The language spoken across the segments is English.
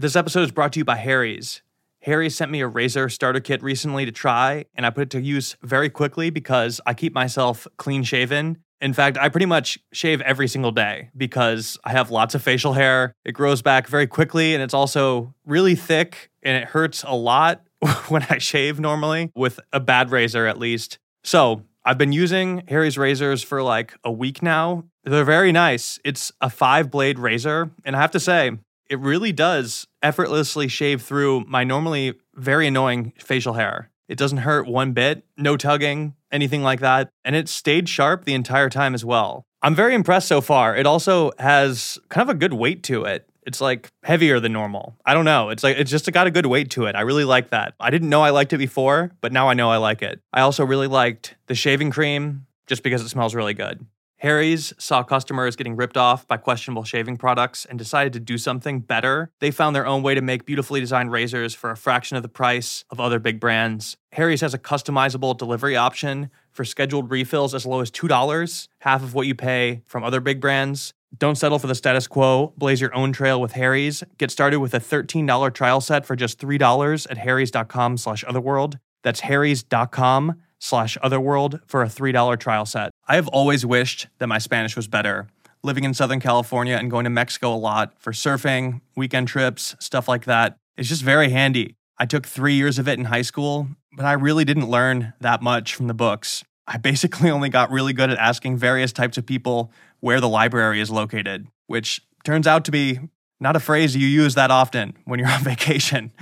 This episode is brought to you by Harry's. Harry sent me a razor starter kit recently to try, and I put it to use very quickly because I keep myself clean shaven. In fact, I pretty much shave every single day because I have lots of facial hair. It grows back very quickly, and it's also really thick, and it hurts a lot when I shave normally, with a bad razor at least. So, I've been using Harry's razors for like a week now. They're very nice. It's a five blade razor, and I have to say, it really does effortlessly shave through my normally very annoying facial hair. It doesn't hurt one bit, no tugging, anything like that. And it stayed sharp the entire time as well. I'm very impressed so far. It also has kind of a good weight to it. It's like heavier than normal. I don't know. It's like it's just got a good weight to it. I really like that. I didn't know I liked it before, but now I know I like it. I also really liked the shaving cream just because it smells really good. Harry's saw customers getting ripped off by questionable shaving products and decided to do something better. They found their own way to make beautifully designed razors for a fraction of the price of other big brands. Harry's has a customizable delivery option for scheduled refills as low as $2, half of what you pay from other big brands. Don't settle for the status quo. Blaze your own trail with Harry's. Get started with a $13 trial set for just $3 at harrys.com slash otherworld. That's harrys.com slash otherworld for a $3 trial set. I have always wished that my Spanish was better. Living in Southern California and going to Mexico a lot for surfing, weekend trips, stuff like that. It's just very handy. I took three years of it in high school, but I really didn't learn that much from the books. I basically only got really good at asking various types of people where the library is located, which turns out to be not a phrase you use that often when you're on vacation.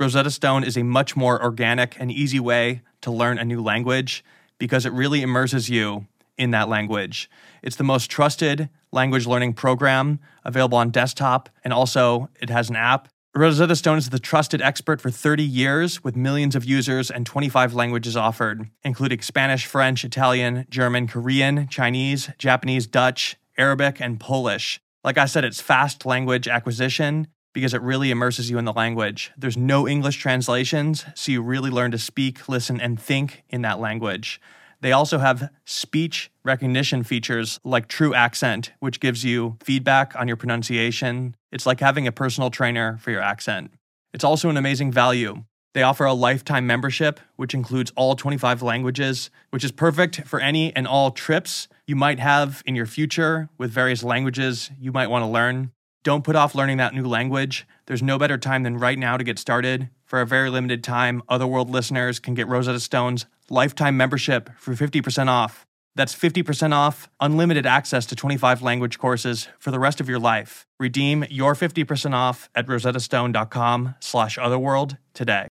Rosetta Stone is a much more organic and easy way to learn a new language because it really immerses you in that language. It's the most trusted language learning program available on desktop, and also it has an app. Rosetta Stone is the trusted expert for 30 years with millions of users and 25 languages offered, including Spanish, French, Italian, German, Korean, Chinese, Japanese, Dutch, Arabic, and Polish. Like I said, it's fast language acquisition because it really immerses you in the language. There's no English translations, so you really learn to speak, listen, and think in that language. They also have speech recognition features like True Accent, which gives you feedback on your pronunciation. It's like having a personal trainer for your accent. It's also an amazing value. They offer a lifetime membership, which includes all 25 languages, which is perfect for any and all trips you might have in your future with various languages you might want to learn. Don't put off learning that new language. There's no better time than right now to get started. For a very limited time, Otherworld listeners can get Rosetta Stone's lifetime membership for 50% off. That's 50% off, unlimited access to 25 language courses for the rest of your life. Redeem your 50% off at rosettastone.com slash otherworld today.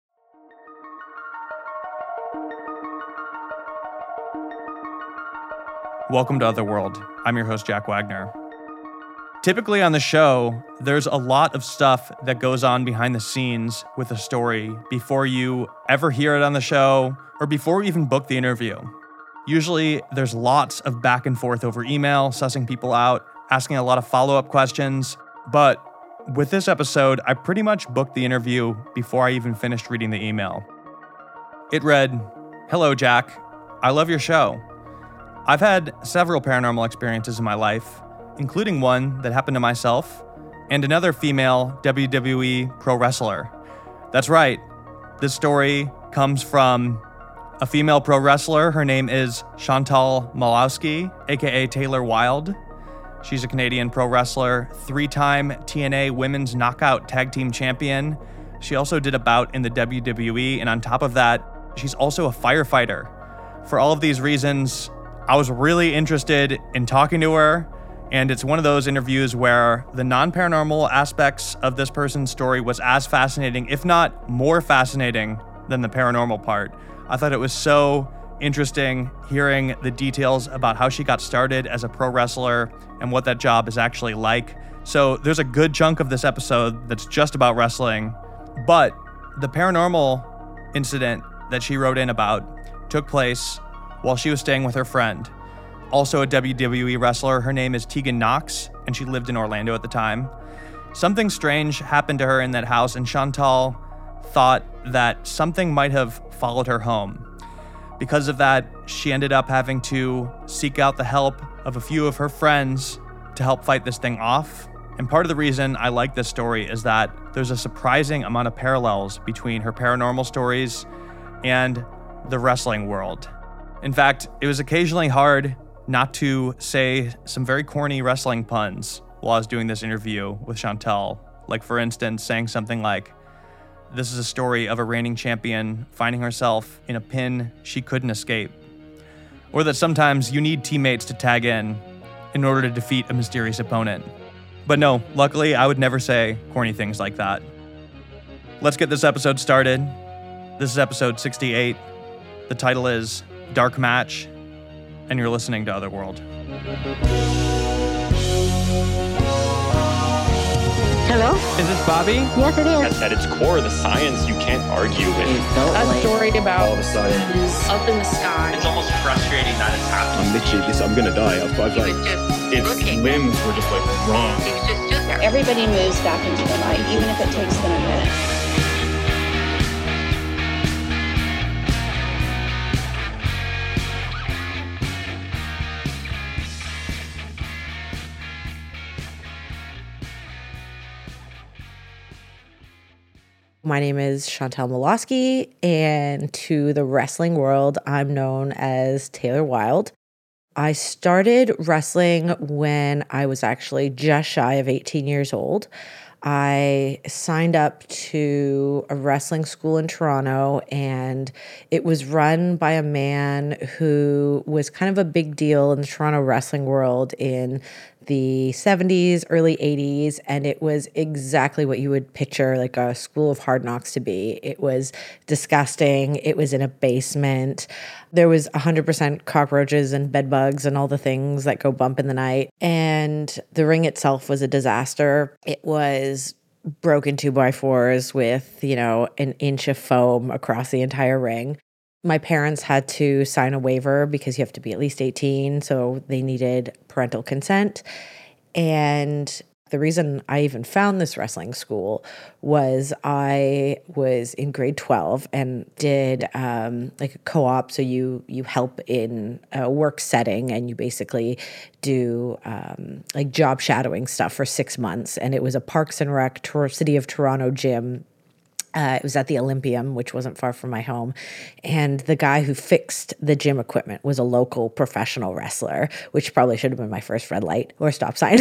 Welcome to Otherworld. I'm your host, Jack Wagner. Typically on the show, there's a lot of stuff that goes on behind the scenes with a story before you ever hear it on the show or before we even book the interview. Usually, there's lots of back and forth over email, sussing people out, asking a lot of follow up questions. But with this episode, I pretty much booked the interview before I even finished reading the email. It read Hello, Jack. I love your show. I've had several paranormal experiences in my life, including one that happened to myself and another female WWE pro wrestler. That's right, this story comes from a female pro wrestler. Her name is Shantelle Malawski, aka Taylor Wilde. She's a Canadian pro wrestler, three time TNA Women's Knockout Tag Team Champion. She also did a bout in the WWE, and on top of that, she's also a firefighter. For all of these reasons, I was really interested in talking to her, and it's one of those interviews where the non paranormal aspects of this person's story was as fascinating, if not more fascinating, than the paranormal part. I thought it was so interesting hearing the details about how she got started as a pro wrestler and what that job is actually like. So, there's a good chunk of this episode that's just about wrestling, but the paranormal incident that she wrote in about took place while she was staying with her friend. Also, a WWE wrestler. Her name is Tegan Nox, and she lived in Orlando at the time. Something strange happened to her in that house, and Shantelle thought that something might have followed her home. Because of that, she ended up having to seek out the help of a few of her friends to help fight this thing off. And part of the reason I like this story is that there's a surprising amount of parallels between her paranormal stories and the wrestling world. In fact, it was occasionally hard not to say some very corny wrestling puns while I was doing this interview with Shantelle. Like, for instance, saying something like, This is a story of a reigning champion finding herself in a pin she couldn't escape. Or that sometimes you need teammates to tag in in order to defeat a mysterious opponent. But no, luckily, I would never say corny things like that. Let's get this episode started. This is episode 68. The title is Dark Match, and you're listening to Otherworld. Hello? Is this Bobby? Yes, it is. At, at its core, the science you can't argue with. a story about all of a sudden is up in the sky. It's almost frustrating that it's happening. I'm literally this I'm gonna die. I've, I've He like just Its looking. limbs were just like wrong. He was just. Everybody moves back into the light, even if it takes them a minute. My name is Shantelle Malawski, and to the wrestling world, I'm known as Taylor Wilde. I started wrestling when I was actually just shy of 18 years old. I signed up to a wrestling school in Toronto, and it was run by a man who was kind of a big deal in the Toronto wrestling world in the 70s, early 80s, and it was exactly what you would picture like a school of hard knocks to be. It was disgusting, it was in a basement. There was 100% cockroaches and bed bugs and all the things that go bump in the night. And the ring itself was a disaster. It was broken two by fours with, you know, an inch of foam across the entire ring. My parents had to sign a waiver because you have to be at least 18. So they needed parental consent. And the reason I even found this wrestling school was I was in grade 12 and did um, like a co-op. So you you help in a work setting and you basically do um, like job shadowing stuff for six months. And it was a Parks and Rec City of Toronto gym uh, it was at the Olympium, which wasn't far from my home. And the guy who fixed the gym equipment was a local professional wrestler, which probably should have been my first red light or stop sign.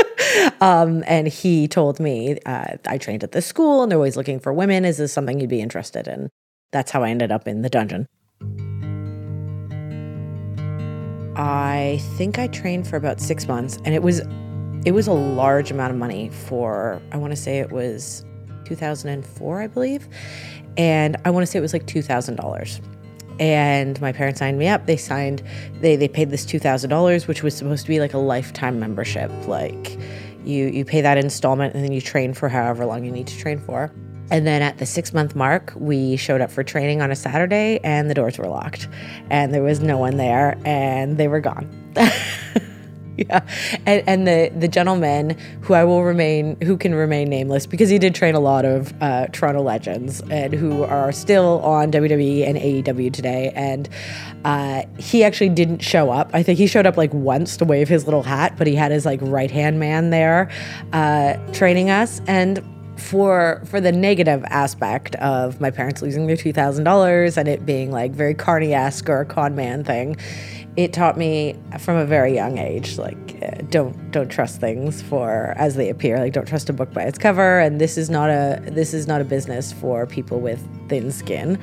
um, and he told me, uh, I trained at this school and they're always looking for women. Is this something you'd be interested in? That's how I ended up in the dungeon. I think I trained for about six months and it was it was a large amount of money for I want to say it was 2004, I believe. And I want to say it was like $2,000. And my parents signed me up. They signed, they, they paid this $2,000, which was supposed to be like a lifetime membership. Like you, you pay that installment and then you train for however long you need to train for. And then at the six month mark, we showed up for training on a Saturday and the doors were locked and there was no one there and they were gone. yeah. And, and the the gentleman who i will remain who can remain nameless because he did train a lot of uh, toronto legends and who are still on wwe and aew today. And uh, he actually didn't show up. I think he showed up like once to wave his little hat but he had his like right hand man there uh, training us. And for for the negative aspect of my parents losing their two thousand dollars and it being like very carney-esque or a con man thing, it taught me from a very young age like uh, don't don't trust things for as they appear. Like don't trust a book by its cover. And this is not a this is not a business for people with thin skin.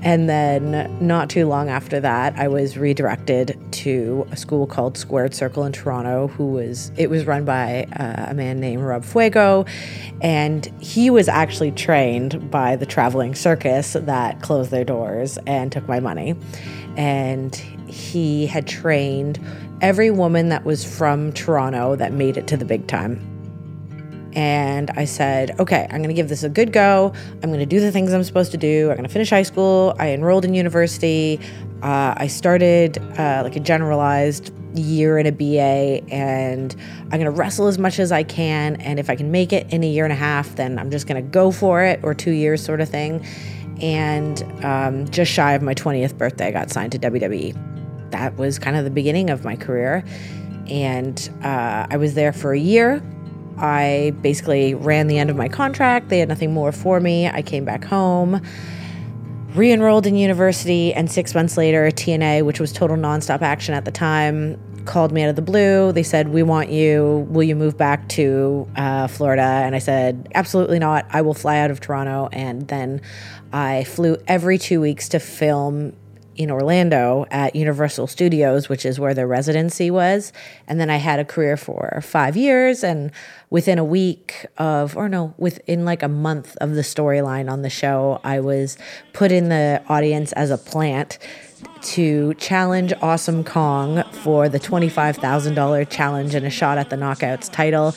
And then not too long after that i was redirected to a school called squared circle in toronto who was it was run by uh, a man named rob fuego. And he was actually trained by the traveling circus that closed their doors and took my money. And he had trained every woman that was from Toronto that made it to the big time. And I said, okay, I'm going to give this a good go. I'm going to do the things I'm supposed to do. I'm going to finish high school. I enrolled in university. Uh, I started uh, like a generalized year in a BA, and I'm going to wrestle as much as I can. And if I can make it in a year and a half, then I'm just going to go for it, or two years sort of thing. And um, just shy of my 20th birthday, I got signed to WWE. That was kind of the beginning of my career. And uh, I was there for a year I basically ran the end of my contract. They had nothing more for me. I came back home, re enrolled in university, and six months later, TNA, which was total nonstop action at the time, called me out of the blue. They said, We want you. Will you move back to uh, Florida? And I said, Absolutely not. I will fly out of Toronto. And then I flew every two weeks to film in Orlando at Universal Studios, which is where their residency was. And then I had a career for five years. And within a week of, or no, within like a month of the storyline on the show, I was put in the audience as a plant to challenge Awesome Kong for the $25,000 challenge and a shot at the Knockouts title.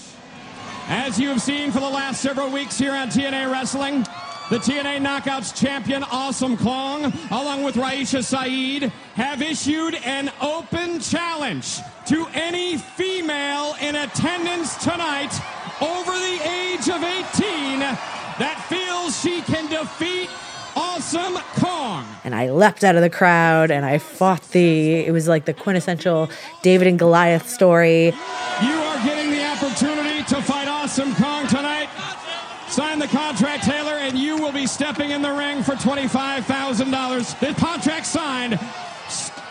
As you have seen for the last several weeks here on TNA Wrestling, the TNA Knockouts champion Awesome Kong, along with Raisha Saeed, have issued an open challenge to any female in attendance tonight over the age of 18 that feels she can defeat Awesome Kong. And I leapt out of the crowd and I fought the, it was like the quintessential David and Goliath story. You are getting the opportunity to fight Awesome Kong tonight. Sign the contract, Taylor, and you will be stepping in the ring for $25,000. The contract signed.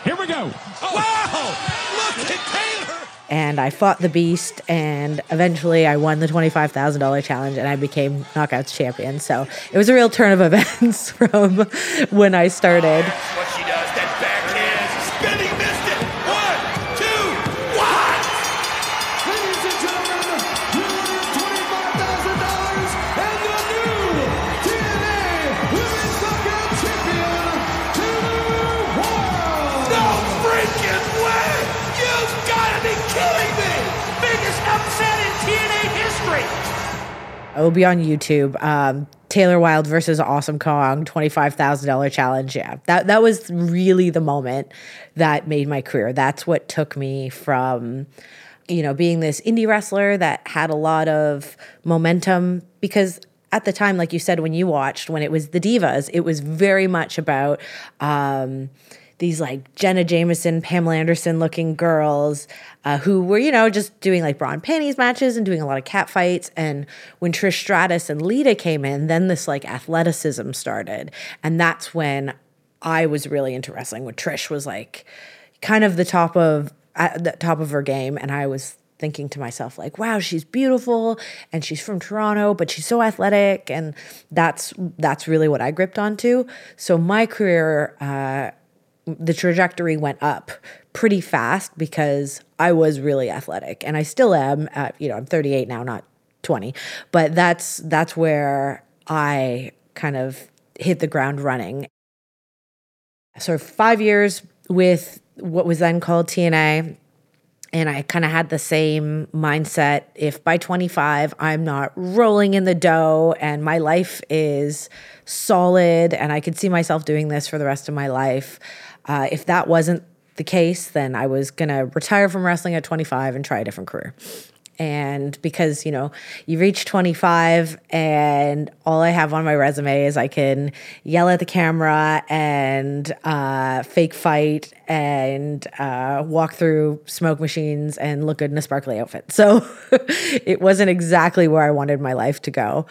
Here we go. Oh. Wow! Look at Taylor! and I fought the beast, and eventually I won the twenty-five thousand dollar challenge, and I became Knockouts champion. So it was a real turn of events from when I started. It will be on YouTube. Um, Taylor Wilde versus Awesome Kong, twenty-five thousand dollar challenge. Yeah, that that was really the moment that made my career. That's what took me from, you know, being this indie wrestler that had a lot of momentum because at the time, like you said, when you watched when it was the divas, it was very much about. Um, these like Jenna Jameson, Pamela Anderson looking girls uh, who were, you know, just doing like bra and panties matches and doing a lot of cat fights. And when Trish Stratus and Lita came in, then this like athleticism started. And that's when I was really into wrestling, when Trish was like kind of the top of at the top of her game. And I was thinking to myself like wow she's beautiful and she's from toronto but she's so athletic and that's that's really what i gripped onto so my career uh, the trajectory went up pretty fast because I was really athletic and I still am at, you know, I'm 38 now, not 20. But that's that's where I kind of hit the ground running. So 5 years with what was then called TNA and I kind of had the same mindset. If by 25 I'm not rolling in the dough and my life is solid and I could see myself doing this for the rest of my life, uh, if that wasn't the case, then I was going to retire from wrestling at 25 and try a different career. And because, you know, you reach 25 and all I have on my resume is I can yell at the camera and uh, fake fight and uh, walk through smoke machines and look good in a sparkly outfit. So it wasn't exactly where I wanted my life to go.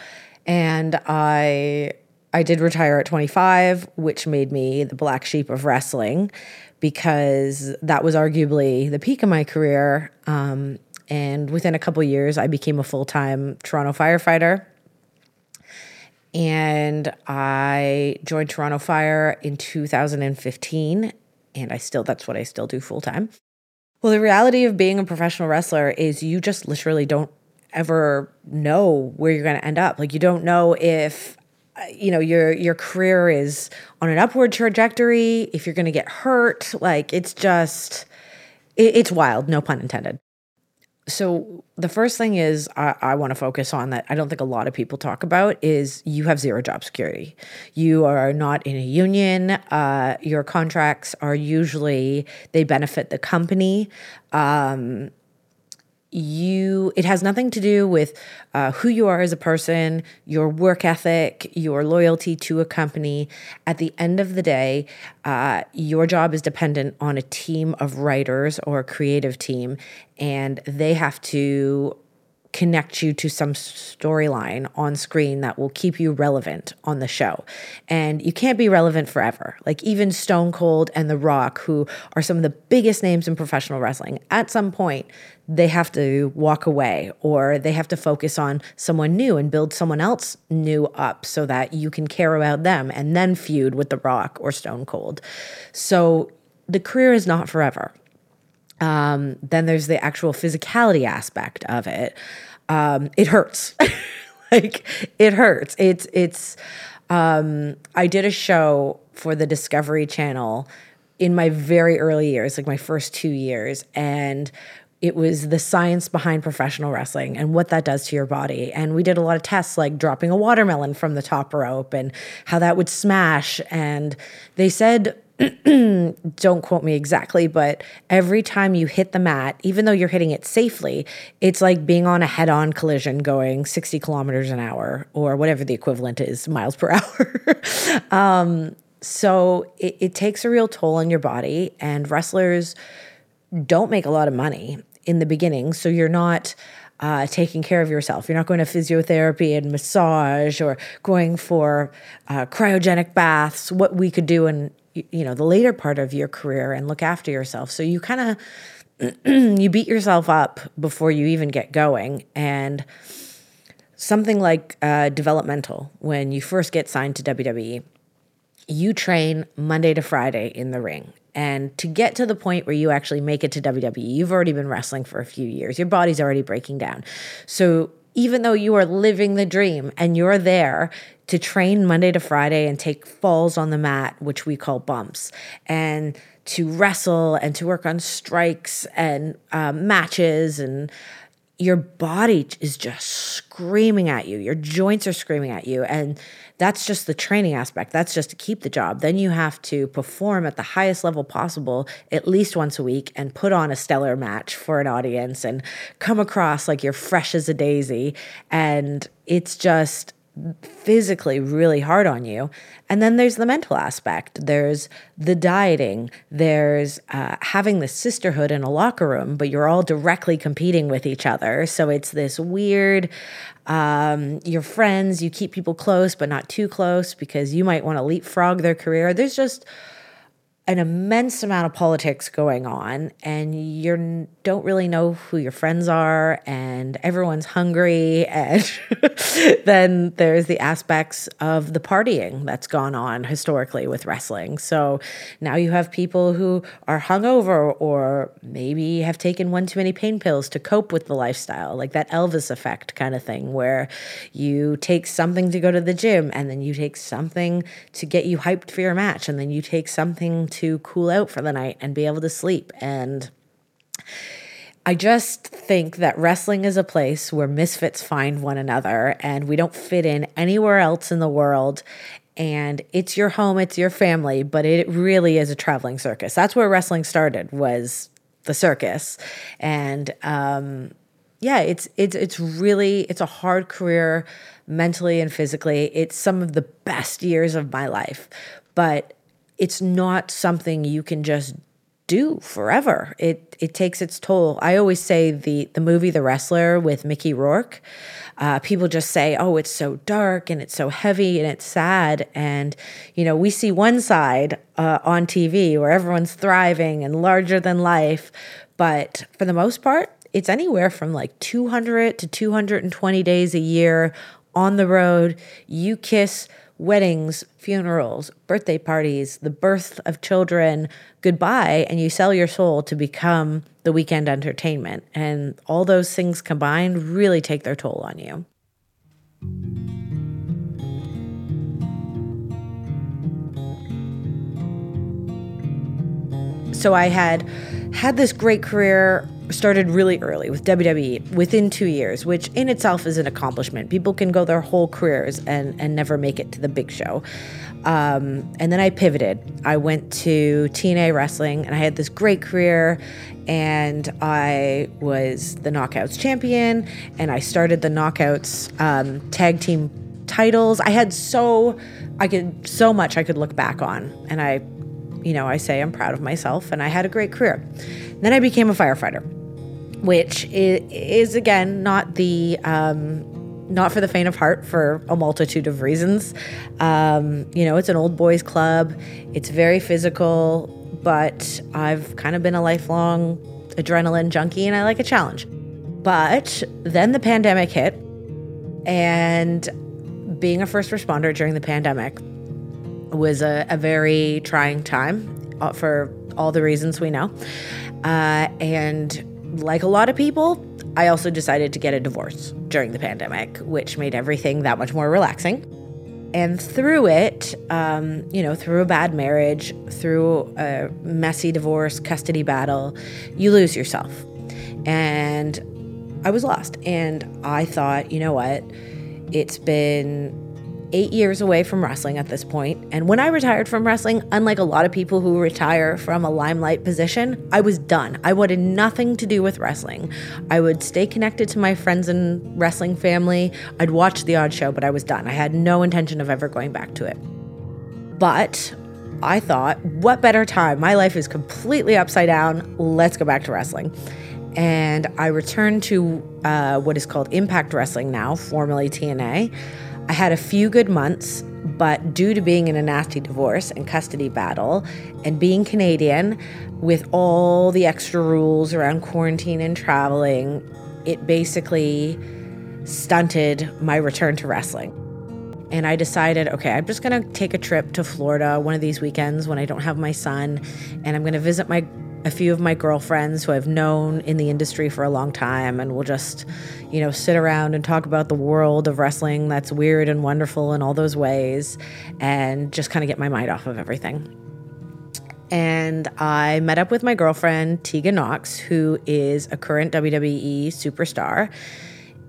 And I I did retire at 25, which made me the black sheep of wrestling because that was arguably the peak of my career. Um, and within a couple years, I became a full time Toronto firefighter. And I joined Toronto Fire in 2015. And I still, that's what I still do full time. Well, the reality of being a professional wrestler is you just literally don't ever know where you're going to end up. Like, you don't know if you know your your career is on an upward trajectory. If you're going to get hurt like it's just it, it's wild no pun intended. So the first thing is I, I want to focus on that i don't think a lot of people talk about is you have zero job security. You are not in a union. Uh, your contracts are usually they benefit the company. Um, you it has nothing to do with uh, who you are as a person your work ethic your loyalty to a company at the end of the day uh, your job is dependent on a team of writers or a creative team and they have to connect you to some storyline on screen that will keep you relevant on the show. And you can't be relevant forever. Like even Stone Cold and The Rock, who are some of the biggest names in professional wrestling, at some point they have to walk away or they have to focus on someone new and build someone else new up so that you can care about them and then feud with The Rock or Stone Cold. So the career is not forever. Um, then there's the actual physicality aspect of it. Um, it hurts. like it hurts. It's it's um, I did a show for the Discovery Channel in my very early years, like my first two years, and it was the science behind professional wrestling and what that does to your body. And we did a lot of tests like dropping a watermelon from the top rope and how that would smash. And they said don't quote me exactly, but every time you hit the mat, even though you're hitting it safely, it's like being on a head on collision going 60 kilometers an hour or whatever the equivalent is, miles per hour. um, so it, it takes a real toll on your body, and wrestlers don't make a lot of money in the beginning. So you're not. Uh, taking care of yourself. You're not going to physiotherapy and massage or going for uh, cryogenic baths, what we could do in you know the later part of your career and look after yourself so you kind of you beat yourself up before you even get going and something like uh, developmental when you first get signed to wwe you train monday to friday in the ring and to get to the point where you actually make it to wwe you've already been wrestling for a few years your body's already breaking down so even though you are living the dream and you're there to train Monday to Friday and take falls on the mat, which we call bumps, and to wrestle and to work on strikes and um, matches and your body is just screaming at you. Your joints are screaming at you. And that's just the training aspect. That's just to keep the job. Then you have to perform at the highest level possible at least once a week and put on a stellar match for an audience and come across like you're fresh as a daisy. And it's just physically really hard on you. And then there's the mental aspect. There's the dieting. There's uh, having the sisterhood in a locker room, but you're all directly competing with each other. So it's this weird. Um, you're friends. You keep people close, but not too close because you might want to leapfrog their career. There's just an immense amount of politics going on and you don't really know who your friends are and everyone's hungry and then there's the aspects of the partying that's gone on historically with wrestling. So now you have people who are hungover or maybe have taken one too many pain pills to cope with the lifestyle like that elvis effect kind of thing where you take something to go to the gym and then you take something to get you hyped for your match and then you take something to to cool out for the night and be able to sleep. And I just think that wrestling is a place where misfits find one another and we don't fit in anywhere else in the world. And it's your home, it's your family, but it really is a traveling circus. That's where wrestling started was the circus. And um, yeah, it's it's it's really it's a hard career mentally and physically. It's some of the best years of my life. But it's not something you can just do forever. It it takes its toll. I always say the the movie The Wrestler with Mickey Rourke. Uh, people just say, "Oh, it's so dark and it's so heavy and it's sad." And you know, we see one side uh, on TV where everyone's thriving and larger than life, but for the most part, it's anywhere from like 200 to 220 days a year on the road. You kiss weddings, funerals, birthday parties, the birth of children goodbye, and you sell your soul to become the weekend entertainment. And all those things combined really take their toll on you. So I had had this great career started really early with WWE within two years, which in itself is an accomplishment. People can go their whole careers and, and never make it to the big show. Um, and then I pivoted. I went to TNA Wrestling and I had this great career. And I was the Knockouts champion and I started the Knockouts um, tag team titles. I had so, I could, so much I could look back on. And I, you know, I say I'm proud of myself and I had a great career. Then I became a firefighter which is, again not the um, not for the faint of heart for a multitude of reasons. Um, you know, it's an old boys club. It's very physical, but I've kind of been a lifelong adrenaline junkie, and I like a challenge. But then the pandemic hit, and being a first responder during the pandemic was a, a very trying time uh, for all the reasons we know. Uh, and like a lot of people, I also decided to get a divorce during the pandemic, which made everything that much more relaxing. And through it, um, you know, through a bad marriage, through a messy divorce, custody battle, you lose yourself. And I was lost. And I thought, you know what? It's been eight years away from wrestling at this point. And when I retired from wrestling, unlike a lot of people who retire from a limelight position, I was done. I wanted nothing to do with wrestling. I would stay connected to my friends and wrestling family. I'd watch the odd show, but I was done. I had no intention of ever going back to it. But I thought, what better time? My life is completely upside down. Let's go back to wrestling. And I returned to uh, what is called Impact Wrestling now, formerly TNA. I had a few good months, but due to being in a nasty divorce and custody battle and being Canadian with all the extra rules around quarantine and traveling, it basically stunted my return to wrestling. And I decided, okay, I'm just gonna take a trip to Florida one of these weekends when I don't have my son, and I'm gonna visit my a few of my girlfriends who I've known in the industry for a long time, and we'll just, you know, sit around and talk about the world of wrestling that's weird and wonderful in all those ways, and just kind of get my mind off of everything. And I met up with my girlfriend, Tegan Nox, who is a current WWE superstar.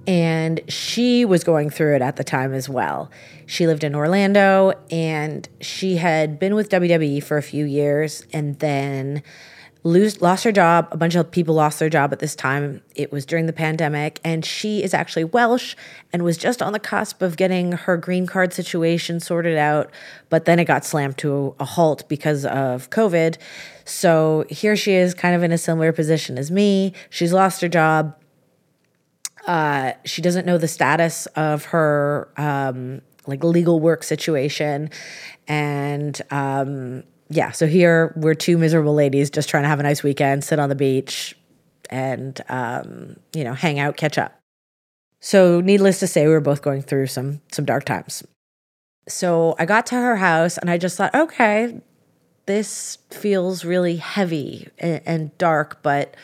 And she was going through it at the time as well. She lived in Orlando and she had been with WWE for a few years and then lose, lost her job. A bunch of people lost their job at this time. It was during the pandemic, and she is actually Welsh and was just on the cusp of getting her green card situation sorted out. But then it got slammed to a halt because of COVID. So here she is, kind of in a similar position as me. She's lost her job. Uh, she doesn't know the status of her um, like legal work situation, and um, yeah, so here we're two miserable ladies just trying to have a nice weekend, sit on the beach, and um, you know, hang out, catch up. So, needless to say, we were both going through some some dark times. So I got to her house, and I just thought, okay, this feels really heavy and, and dark, but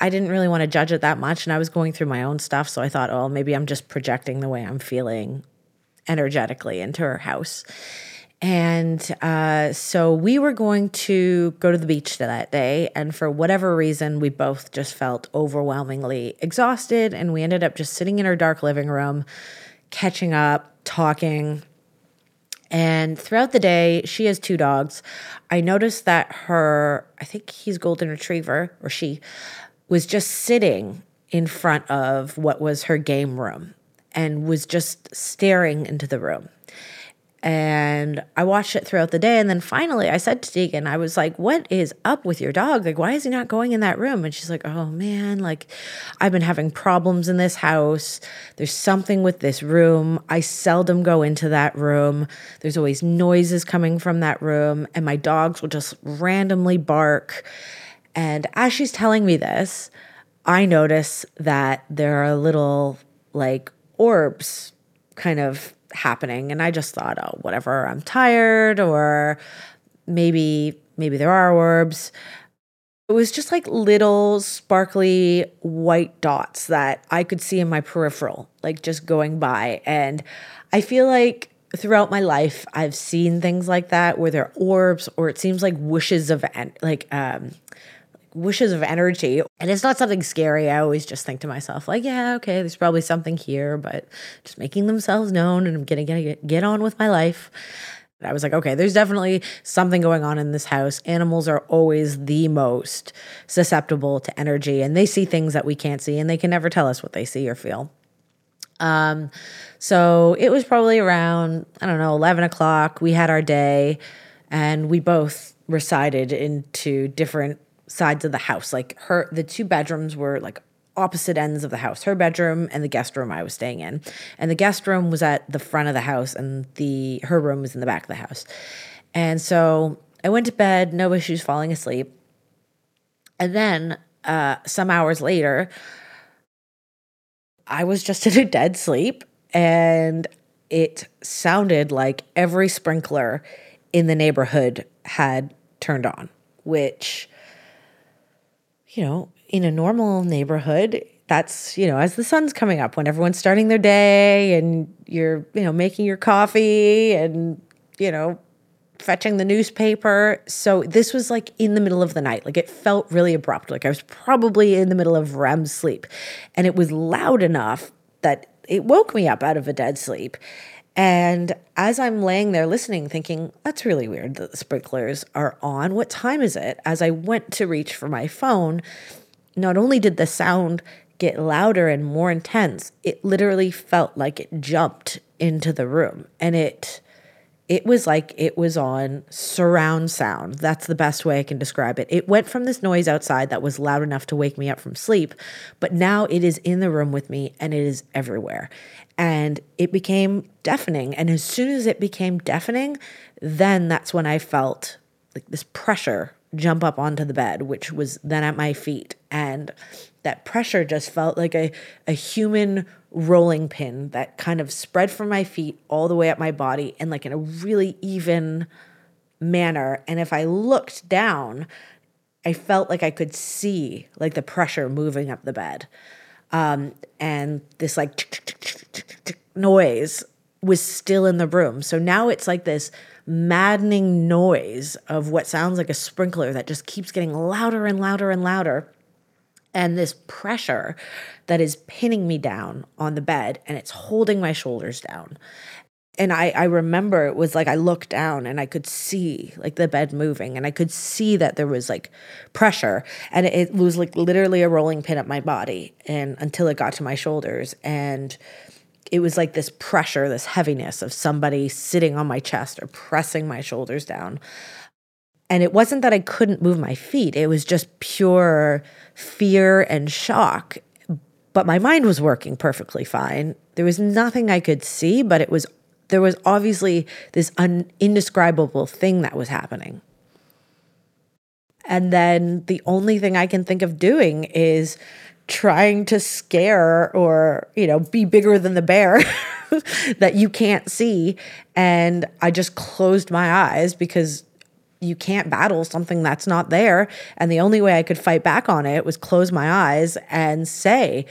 I didn't really want to judge it that much, and I was going through my own stuff, so I thought, oh, maybe I'm just projecting the way I'm feeling energetically into her house. And uh, so we were going to go to the beach that day. And for whatever reason, we both just felt overwhelmingly exhausted. And we ended up just sitting in our dark living room, catching up, talking. And throughout the day, she has two dogs. I noticed that her, I think he's Golden Retriever, or she, was just sitting in front of what was her game room and was just staring into the room. And I watched it throughout the day. And then finally, I said to Tegan, I was like, What is up with your dog? Like, why is he not going in that room? And she's like, Oh man, like, I've been having problems in this house. There's something with this room. I seldom go into that room. There's always noises coming from that room. And my dogs will just randomly bark. And as she's telling me this, I notice that there are little like orbs kind of happening. And i just thought oh whatever i'm tired or maybe maybe there are orbs. It was just like little sparkly white dots that i could see in my peripheral like just going by. And i feel like throughout my life i've seen things like that where they're orbs or it seems like wishes of en- like um wishes of energy. And it's not something scary. I always just think to myself, like, yeah, okay, there's probably something here, but just making themselves known and I'm gonna get, get on with my life. I was like, okay, there's definitely something going on in this house. Animals are always the most susceptible to energy and they see things that we can't see and they can never tell us what they see or feel. Um, so it was probably around, I don't know, 11 o'clock. We had our day and we both recited into different sides of the house. Like her, the two bedrooms were like opposite ends of the house her bedroom and the guest room I was staying in. And the guest room was at the front of the house, and the her room was in the back of the house. And so I went to bed, no issues falling asleep. And then uh, some hours later, I was just in a dead sleep and it sounded like every sprinkler in the neighborhood had turned on, which, you know, in a normal neighborhood, that's, you know, as the sun's coming up, when everyone's starting their day and you're, you know, making your coffee and, you know, fetching the newspaper. So this was like in the middle of the night. Like it felt really abrupt. Like I was probably in the middle of REM sleep. And it was loud enough that it woke me up out of a dead sleep. And as I'm laying there listening, thinking, that's really weird that the sprinklers are on. What time is it? As I went to reach for my phone, not only did the sound get louder and more intense, it literally felt like it jumped into the room. And it it was like it was on surround sound. That's the best way I can describe it. It went from this noise outside that was loud enough to wake me up from sleep, but now it is in the room with me and it is everywhere. And it became deafening. And as soon as it became deafening, then that's when I felt like this pressure jump up onto the bed, which was then at my feet. And that pressure just felt like a, a human rolling pin that kind of spread from my feet all the way up my body and like in a really even manner. And if I looked down, I felt like I could see like the pressure moving up the bed. Um, and this like noise was still in the room. So now it's like this maddening noise of what sounds like a sprinkler that just keeps getting louder and louder and louder and this pressure that is pinning me down on the bed and it's holding my shoulders down. And I, I remember it was like I looked down and I could see like the bed moving and I could see that there was like pressure and it, it was like literally a rolling pin up my body and until it got to my shoulders and it was like this pressure, this heaviness of somebody sitting on my chest or pressing my shoulders down. And it wasn't that I couldn't move my feet, it was just pure fear and shock. But my mind was working perfectly fine. There was nothing I could see, but it was there was obviously this un- indescribable thing that was happening. And then the only thing I can think of doing is trying to scare or, you know, be bigger than the bear that you can't see. And I just closed my eyes because you can't battle something that's not there. And the only way I could fight back on it was close my eyes and say,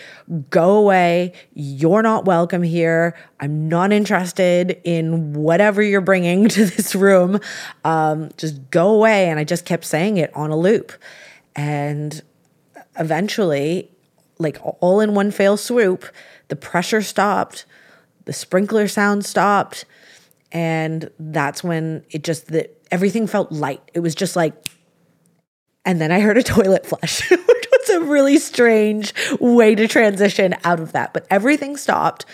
Go away. You're not welcome here. I'm not interested in whatever you're bringing to this room. Um, just go away. And I just kept saying it on a loop. And eventually, like all in one fail swoop, the pressure stopped, the sprinkler sound stopped. And that's when it just, the, everything felt light. It was just like, and then I heard a toilet flush, which was a really strange way to transition out of that. But everything stopped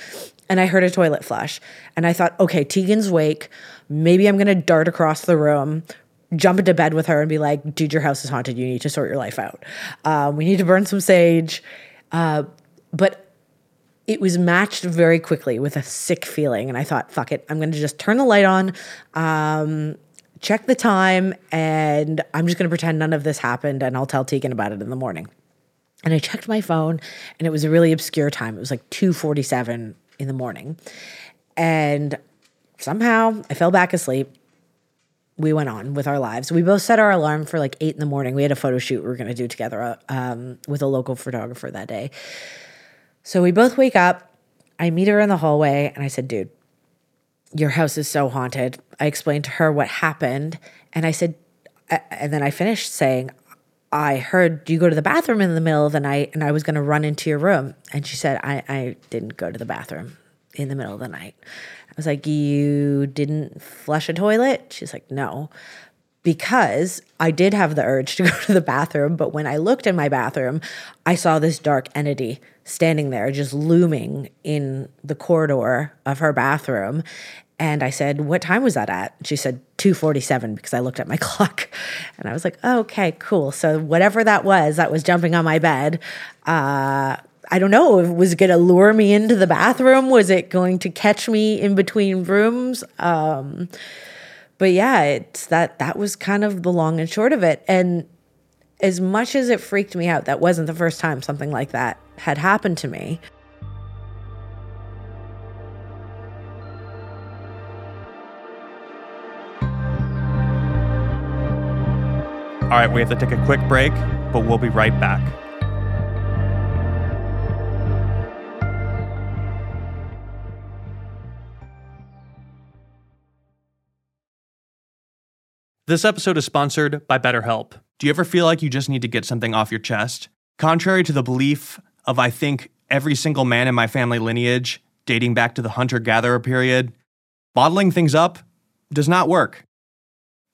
and I heard a toilet flush. And I thought, okay, Tegan's wake. Maybe I'm going to dart across the room, jump into bed with her and be like, dude, your house is haunted. You need to sort your life out. Um, we need to burn some sage. Uh, but it was matched very quickly with a sick feeling. And I thought, fuck it, I'm going to just turn the light on. Um, check the time and I'm just going to pretend none of this happened and I'll tell Tegan about it in the morning. And I checked my phone and it was a really obscure time. It was like 2:47 in the morning. And somehow I fell back asleep. We went on with our lives. We both set our alarm for like 8 in the morning. We had a photo shoot we were going to do together um, with a local photographer that day. So we both wake up. I meet her in the hallway and I said, "Dude, your house is so haunted. I explained to her what happened. And I said, and then I finished saying, I heard you go to the bathroom in the middle of the night and I was going to run into your room. And she said, I, I didn't go to the bathroom in the middle of the night. I was like, You didn't flush a toilet? She's like, No. Because I did have the urge to go to the bathroom, but when I looked in my bathroom, I saw this dark entity standing there, just looming in the corridor of her bathroom. And I said, What time was that at? She said, 247 because I looked at my clock. And I was like, oh, Okay, cool. So whatever that was, that was jumping on my bed. Uh, I don't know. Was it going to lure me into the bathroom? Was it going to catch me in between rooms? Um, but yeah, it's that that was kind of the long and short of it. And as much as it freaked me out, that wasn't the first time something like that had happened to me. All right, we have to take a quick break, but we'll be right back. This episode is sponsored by BetterHelp. Do you ever feel like you just need to get something off your chest? Contrary to the belief of, I think, every single man in my family lineage, dating back to the hunter gatherer period, bottling things up does not work.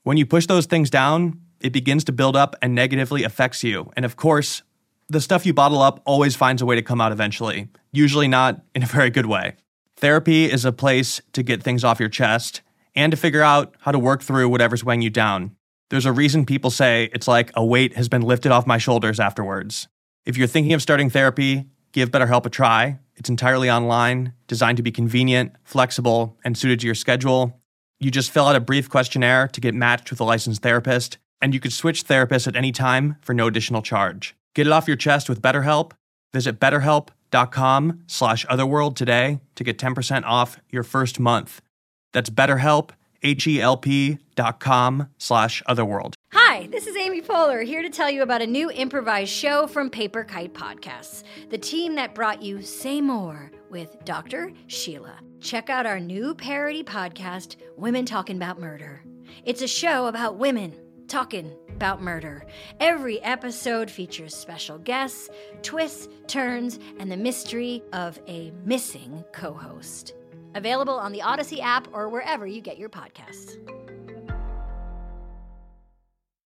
When you push those things down, it begins to build up and negatively affects you. And of course, the stuff you bottle up always finds a way to come out eventually, usually not in a very good way. Therapy is a place to get things off your chest and to figure out how to work through whatever's weighing you down. There's a reason people say it's like a weight has been lifted off my shoulders afterwards. If you're thinking of starting therapy, give BetterHelp a try. It's entirely online, designed to be convenient, flexible, and suited to your schedule. You just fill out a brief questionnaire to get matched with a licensed therapist, and you could switch therapists at any time for no additional charge. Get it off your chest with BetterHelp. Visit betterhelp.com slash otherworld today to get 10% off your first month. That's betterhelp, H-E-L-P dot com slash otherworld. Hi, this is Amy Poehler here to tell you about a new improvised show from Paper Kite Podcasts, the team that brought you Say More with Dr. Sheila. Check out our new parody podcast, Women Talking About Murder. It's a show about women talking about murder. Every episode features special guests, twists, turns, and the mystery of a missing co host. Available on the Odyssey app or wherever you get your podcasts.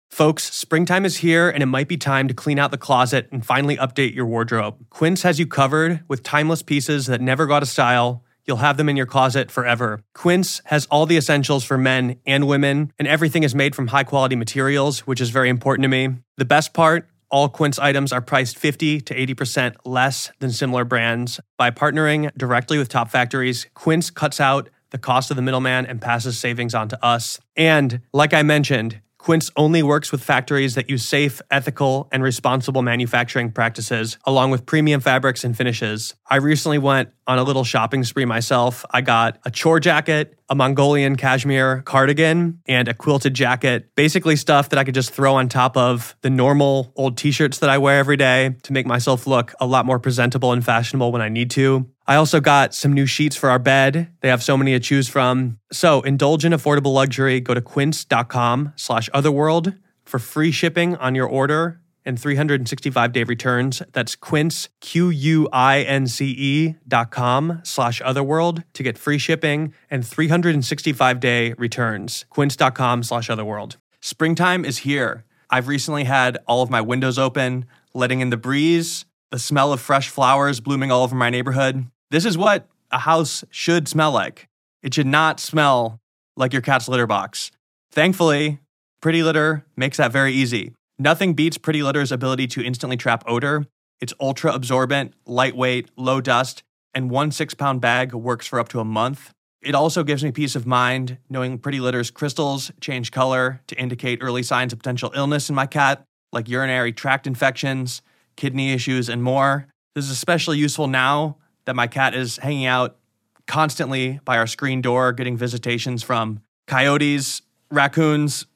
Folks, springtime is here and it might be time to clean out the closet and finally update your wardrobe. Quince has you covered with timeless pieces that never go out of style. You'll have them in your closet forever. Quince has all the essentials for men and women, and everything is made from high quality materials, which is very important to me. The best part all Quince items are priced 50 to 80% less than similar brands. By partnering directly with top factories, Quince cuts out the cost of the middleman and passes savings on to us. And like I mentioned, Quince only works with factories that use safe, ethical, and responsible manufacturing practices, along with premium fabrics and finishes. I recently went on a little shopping spree myself. I got a chore jacket, a Mongolian cashmere cardigan, and a quilted jacket. Basically, stuff that I could just throw on top of the normal old t shirts that I wear every day to make myself look a lot more presentable and fashionable when I need to. I also got some new sheets for our bed. They have so many to choose from. So indulge in affordable luxury. Go to quince.com slash otherworld for free shipping on your order and 365 day returns. That's quince, Q-U-I-N-C-E dot com slash otherworld to get free shipping and 365 day returns. Quince.com slash otherworld. Springtime is here. I've recently had all of my windows open, letting in the breeze, the smell of fresh flowers blooming all over my neighborhood. This is what a house should smell like. It should not smell like your cat's litter box. Thankfully, Pretty Litter makes that very easy. Nothing beats Pretty Litter's ability to instantly trap odor. It's ultra absorbent, lightweight, low dust, and one six pound bag works for up to a month. It also gives me peace of mind knowing Pretty Litter's crystals change color to indicate early signs of potential illness in my cat, like urinary tract infections, kidney issues, and more. This is especially useful now that my cat is hanging out constantly by our screen door, getting visitations from coyotes, raccoons,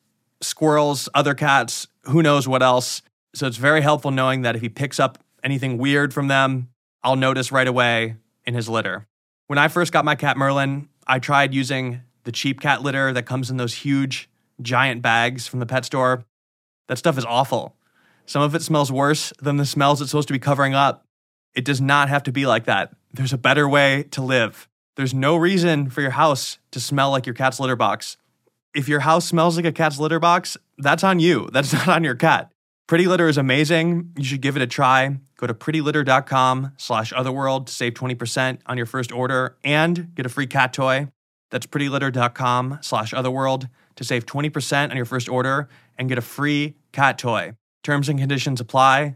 squirrels, other cats, who knows what else. So it's very helpful knowing that if he picks up anything weird from them, I'll notice right away in his litter. When I first got my cat Merlin, I tried using the cheap cat litter that comes in those huge, giant bags from the pet store. That stuff is awful. Some of it smells worse than the smells it's supposed to be covering up. It does not have to be like that. There's a better way to live. There's no reason for your house to smell like your cat's litter box. If your house smells like a cat's litter box, that's on you. That's not on your cat. Pretty Litter is amazing. You should give it a try. Go to prettylitter.com slash otherworld to save 20% on your first order and get a free cat toy. That's prettylitter.com slash otherworld to save 20% on your first order and get a free cat toy. Terms and conditions apply.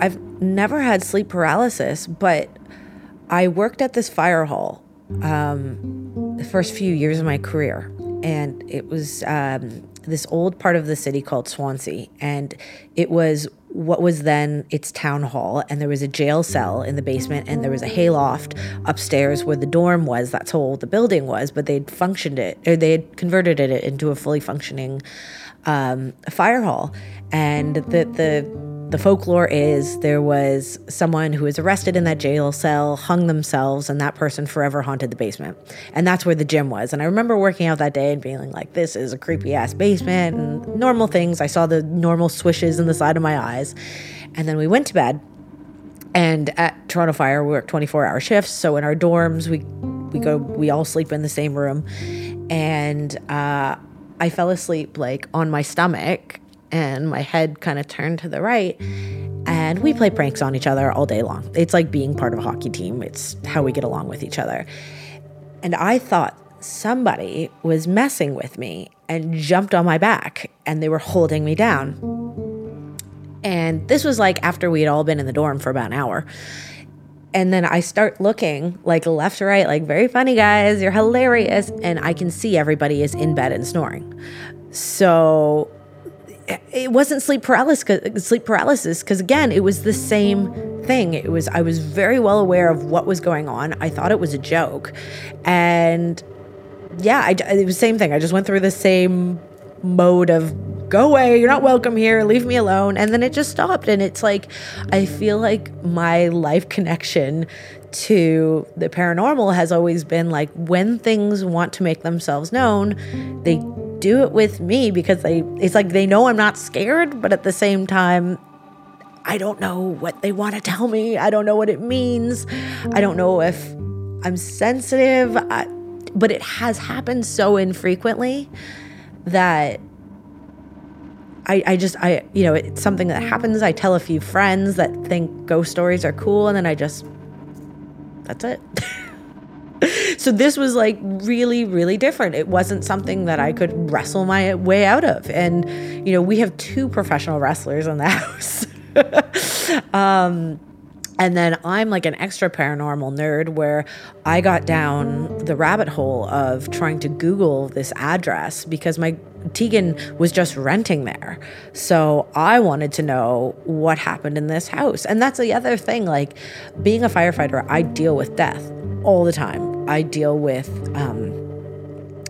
I've never had sleep paralysis, but I worked at this fire hall um, the first few years of my career. And it was um, this old part of the city called Swansea. And it was what was then its town hall. And there was a jail cell in the basement, and there was a hayloft upstairs where the dorm was. That's how old the building was. But they'd functioned it, or they had converted it into a fully functioning um, fire hall. And the, the the folklore is there was someone who was arrested in that jail cell, hung themselves, and that person forever haunted the basement. And that's where the gym was. And I remember working out that day and feeling like, this is a creepy ass basement and normal things. I saw the normal swishes in the side of my eyes. And then we went to bed. And at Toronto Fire, we work 24 hour shifts. So in our dorms, we, we go, we all sleep in the same room. And uh, I fell asleep like on my stomach and my head kind of turned to the right. And we play pranks on each other all day long. It's like being part of a hockey team, it's how we get along with each other. And I thought somebody was messing with me and jumped on my back and they were holding me down. And this was like after we had all been in the dorm for about an hour. And then I start looking like left to right, like, very funny, guys, you're hilarious. And I can see everybody is in bed and snoring. So it wasn't sleep paralysis sleep paralysis because again it was the same thing. It was i was very well aware of what was going on. I thought it was a joke. And yeah I, it was the same thing. I just went through the same mode of go away you're not welcome here leave me alone. And then it just stopped. And it's like i feel like my life connection to the paranormal has always been like when things want to make themselves known they do it with me because they it's like they know I'm not scared, but at the same time I don't know what they want to tell me. I don't know what it means. I don't know if I'm sensitive, I, but it has happened so infrequently that I, I just I you know it's something that happens. I tell a few friends that think ghost stories are cool, and then I just that's it. so this was like really really different it wasn't something that i could wrestle my way out of and you know we have two professional wrestlers in the house um, and then I'm like an extra paranormal nerd where I got down the rabbit hole of trying to Google this address because my Tegan was just renting there. So I wanted to know what happened in this house. And that's the other thing like being a firefighter, I deal with death all the time. I deal with um,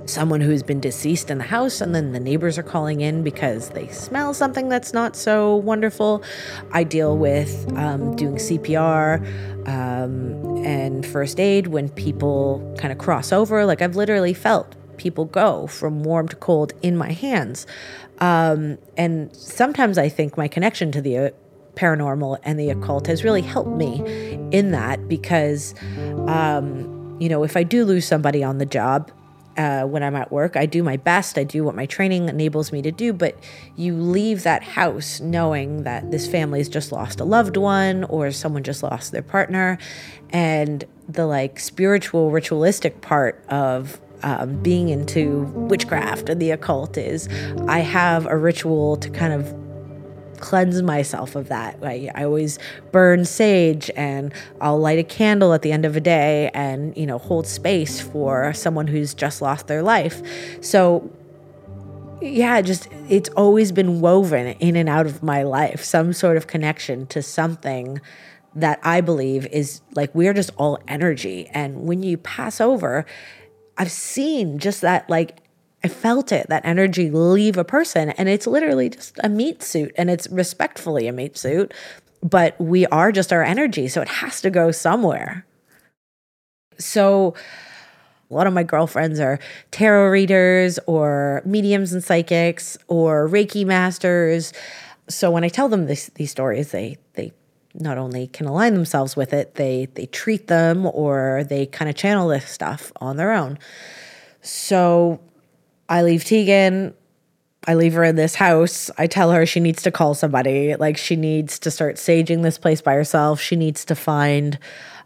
someone who's been deceased in the house, and then the neighbors are calling in because they smell something that's not so wonderful. I deal with um, doing CPR um, and first aid when people kind of cross over. Like, I've literally felt people go from warm to cold in my hands. Um, and sometimes I think my connection to the uh, paranormal and the occult has really helped me in that because, um, you know, if I do lose somebody on the job, uh, when I'm at work. I do my best. I do what my training enables me to do. But you leave that house knowing that this family has just lost a loved one or someone just lost their partner. And the like spiritual, ritualistic part of um, being into witchcraft and the occult is I have a ritual to kind of cleanse myself of that. I, I always burn sage and I'll light a candle at the end of a day and, you know, hold space for someone who's just lost their life. So yeah, just it's always been woven in and out of my life, some sort of connection to something that I believe is like we're just all energy. And when you pass over, I've seen just that, like, I felt it, that energy leave a person. And it's literally just a meat suit, and it's respectfully a meat suit, but we are just our energy. So it has to go somewhere. So, a lot of my girlfriends are tarot readers or mediums and psychics or Reiki masters. So when I tell them this, these stories, they they not only can align themselves with it, they they treat them or they kind of channel this stuff on their own. So I leave Tegan. I leave her in this house. I tell her she needs to call somebody. Like she needs to start saging this place by herself. She needs to find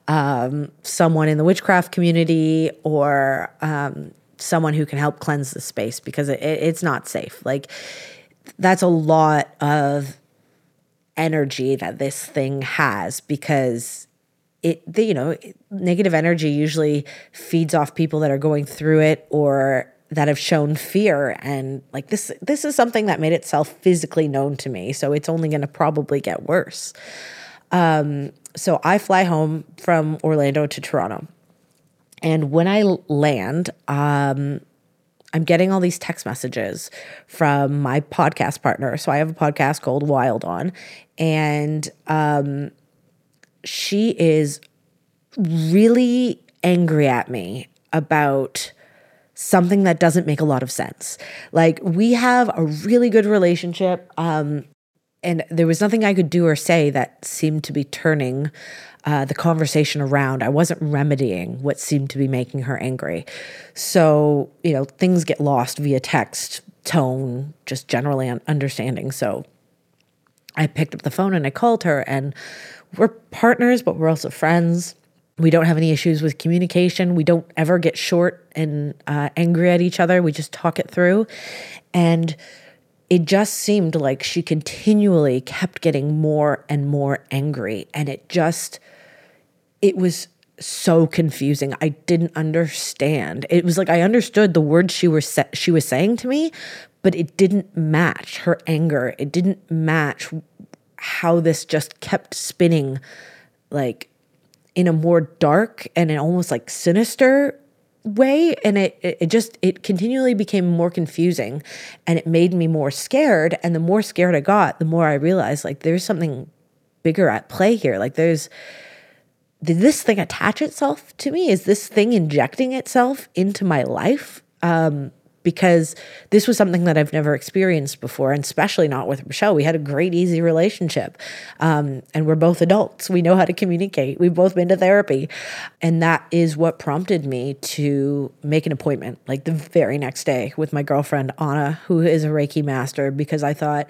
um, someone in the witchcraft community or um, someone who can help cleanse the space because it, it, it's not safe. Like that's a lot of energy that this thing has because it the, you know negative energy usually feeds off people that are going through it or that have shown fear and like this this is something that made itself physically known to me so it's only going to probably get worse um, so I fly home from Orlando to Toronto. And when I land, um, I'm getting all these text messages from my podcast partner. So I have a podcast called Wild On, and um, she is really angry at me about something that doesn't make a lot of sense. Like we have a really good relationship. Um, and there was nothing I could do or say that seemed to be turning uh, the conversation around. I wasn't remedying what seemed to be making her angry. So, you know, things get lost via text, tone, just generally understanding. So I picked up the phone and I called her, and we're partners, but we're also friends. We don't have any issues with communication. We don't ever get short and uh, angry at each other. We just talk it through. And it just seemed like she continually kept getting more and more angry. And it just, it was so confusing. I didn't understand. It was like I understood the words she was sa- she was saying to me, but it didn't match her anger. It didn't match how this just kept spinning like in a more dark and an almost like sinister way and it it just it continually became more confusing and it made me more scared and the more scared I got the more I realized like there's something bigger at play here. Like there's did this thing attach itself to me? Is this thing injecting itself into my life? Um because this was something that I've never experienced before, and especially not with Michelle. We had a great, easy relationship, um, and we're both adults. We know how to communicate. We've both been to therapy, and that is what prompted me to make an appointment, like the very next day, with my girlfriend Anna, who is a Reiki master, because I thought,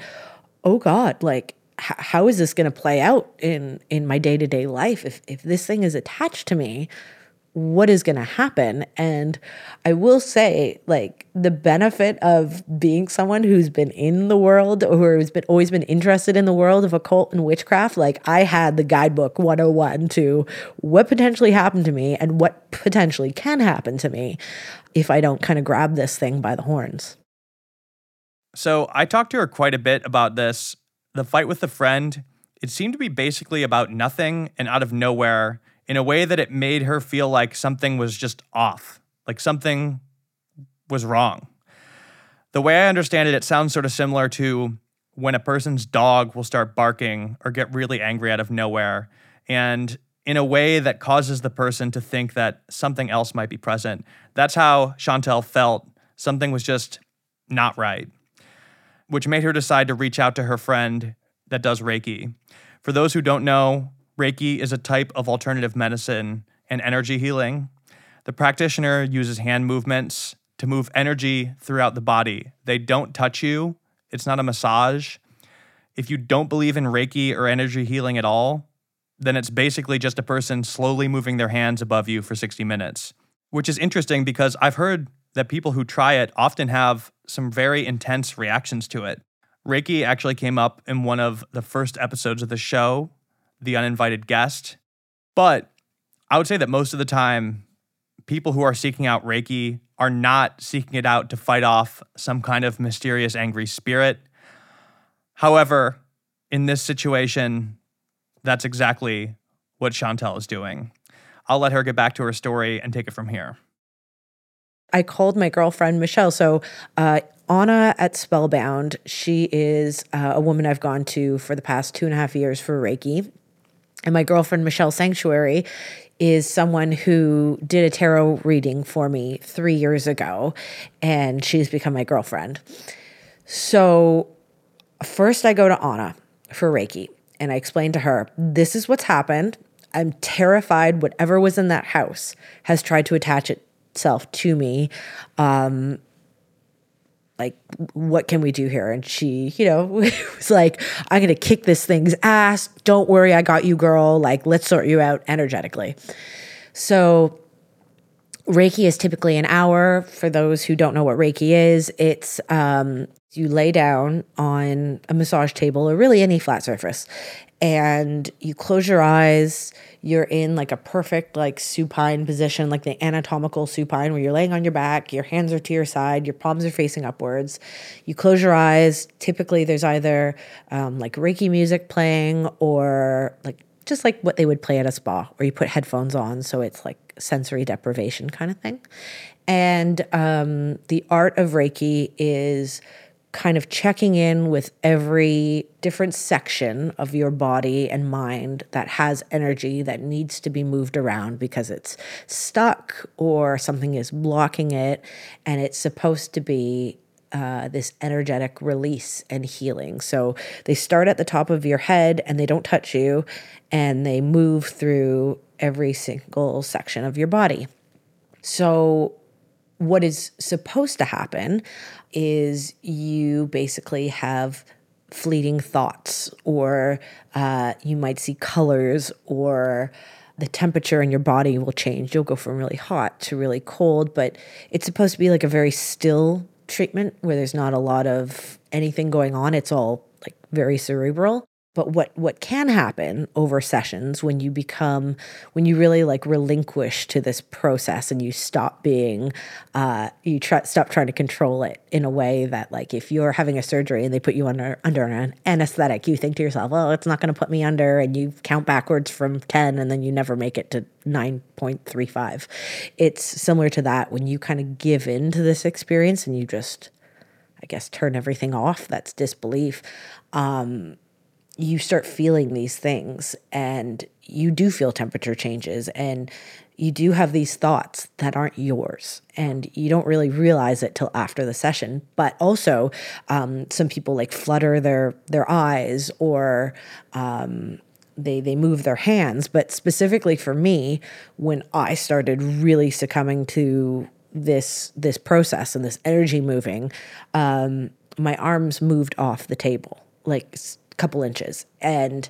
oh God, like how is this going to play out in in my day to day life if if this thing is attached to me? What is going to happen. And I will say, like, the benefit of being someone who's been in the world or who's been always been interested in the world of occult and witchcraft, like, I had the guidebook 101 to what potentially happened to me and what potentially can happen to me if I don't kind of grab this thing by the horns. So I talked to her quite a bit about this. The fight with the friend, it seemed to be basically about nothing and out of nowhere in a way that it made her feel like something was just off, like something was wrong. The way I understand it, it sounds sort of similar to when a person's dog will start barking or get really angry out of nowhere, and in a way that causes the person to think that something else might be present. That's how Shantelle felt. Something was just not right, which made her decide to reach out to her friend that does Reiki. For those who don't know, Reiki is a type of alternative medicine and energy healing. The practitioner uses hand movements to move energy throughout the body. They don't touch you, it's not a massage. If you don't believe in Reiki or energy healing at all, then it's basically just a person slowly moving their hands above you for 60 minutes, which is interesting because I've heard that people who try it often have some very intense reactions to it. Reiki actually came up in one of the first episodes of the show, The Uninvited Guest. But I would say that most of the time, people who are seeking out Reiki are not seeking it out to fight off some kind of mysterious angry spirit. However, in this situation, that's exactly what Shantelle is doing. I'll let her get back to her story and take it from here. I called my girlfriend Michelle. So, uh, Anna at Spellbound, she is uh, a woman I've gone to for the past two and a half years for Reiki. And my girlfriend Michelle Sanctuary is someone who did a tarot reading for me three years ago, and she's become my girlfriend. So, first I go to Anna for Reiki, and I explain to her, This is what's happened. I'm terrified whatever was in that house has tried to attach itself to me. Um, like, what can we do here? And she, you know, was like, I'm to kick this thing's ass. Don't worry, I got you, girl. Like, let's sort you out energetically. So, Reiki is typically an hour. For those who don't know what Reiki is, it's um, you lay down on a massage table or really any flat surface, and you close your eyes. You're in like a perfect, like supine position, like the anatomical supine, where you're laying on your back, your hands are to your side, your palms are facing upwards. You close your eyes. Typically, there's either um, like Reiki music playing or like just like what they would play at a spa, where you put headphones on, so it's like sensory deprivation kind of thing. And um, the art of Reiki is kind of checking in with every different section of your body and mind that has energy that needs to be moved around because it's stuck or something is blocking it. And it's supposed to be uh, this energetic release and healing. So they start at the top of your head and they don't touch you and they move through every single section of your body. So, what is supposed to happen is you basically have fleeting thoughts, or uh, you might see colors, or the temperature in your body will change. You'll go from really hot to really cold, but it's supposed to be like a very still treatment where there's not a lot of anything going on. It's all like very cerebral. But what what can happen over sessions when you become when you really like relinquish to this process and you stop being uh, you try stop trying to control it in a way that like if you're having a surgery and they put you under under an anesthetic, you think to yourself, well, it's not going to put me under, and you count backwards from ten, and then you never make it to nine point three five. It's similar to that when you kind of give in to this experience and you just I guess turn everything off. That's disbelief. Um, you start feeling these things and you do feel temperature changes and you do have these thoughts that aren't yours and you don't really realize it till after the session. But also um, some people like flutter their their eyes or um, they they move their hands. But specifically for me when i started really succumbing to this this process and this energy moving um, my arms moved off the table. Like couple inches. And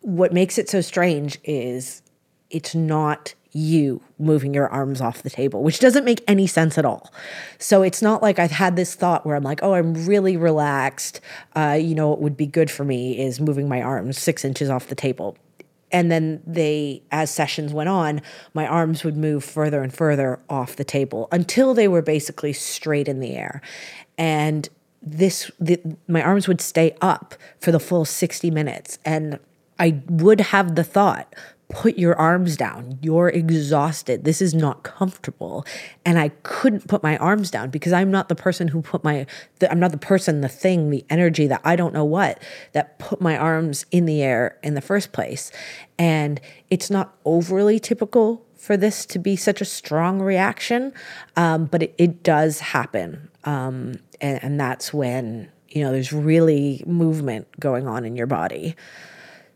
what makes it so strange is it's not you moving your arms off the table, which doesn't make any sense at all. So it's not like I've had this thought where I'm like, oh, I'm really relaxed. Uh, you know, what would be good for me is moving my arms six inches off the table. And then they, as sessions went on, my arms would move further and further off the table until they were basically straight in the air. And this the, my arms would stay up for the full 60 minutes. And i would have the thought put your arms down. You're exhausted. This is not comfortable. And i couldn't put my arms down because i'm not the person who put my the, i'm not the person the thing the energy that i don't know what that put my arms in the air in the first place. And it's not overly typical for this to be such a strong reaction um, but it, it does happen. Um, and, and that's when you know there's really movement going on in your body.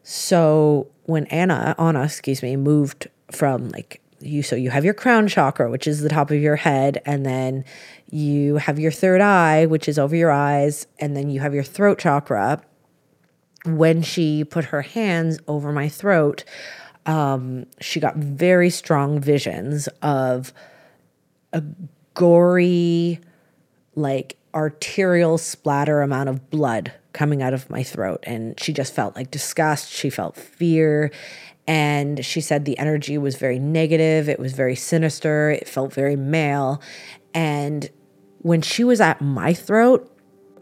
So when anna anna excuse me moved from like you so you have your crown chakra which is the top of your head and then you have your third eye which is over your eyes and then you have your throat chakra. When she put her hands over my throat um, she got very strong visions of a gory like arterial splatter amount of blood coming out of my throat. And she just felt like disgust. She felt fear. And she said the energy was very negative. It was very sinister. It felt very male. And when she was at my throat,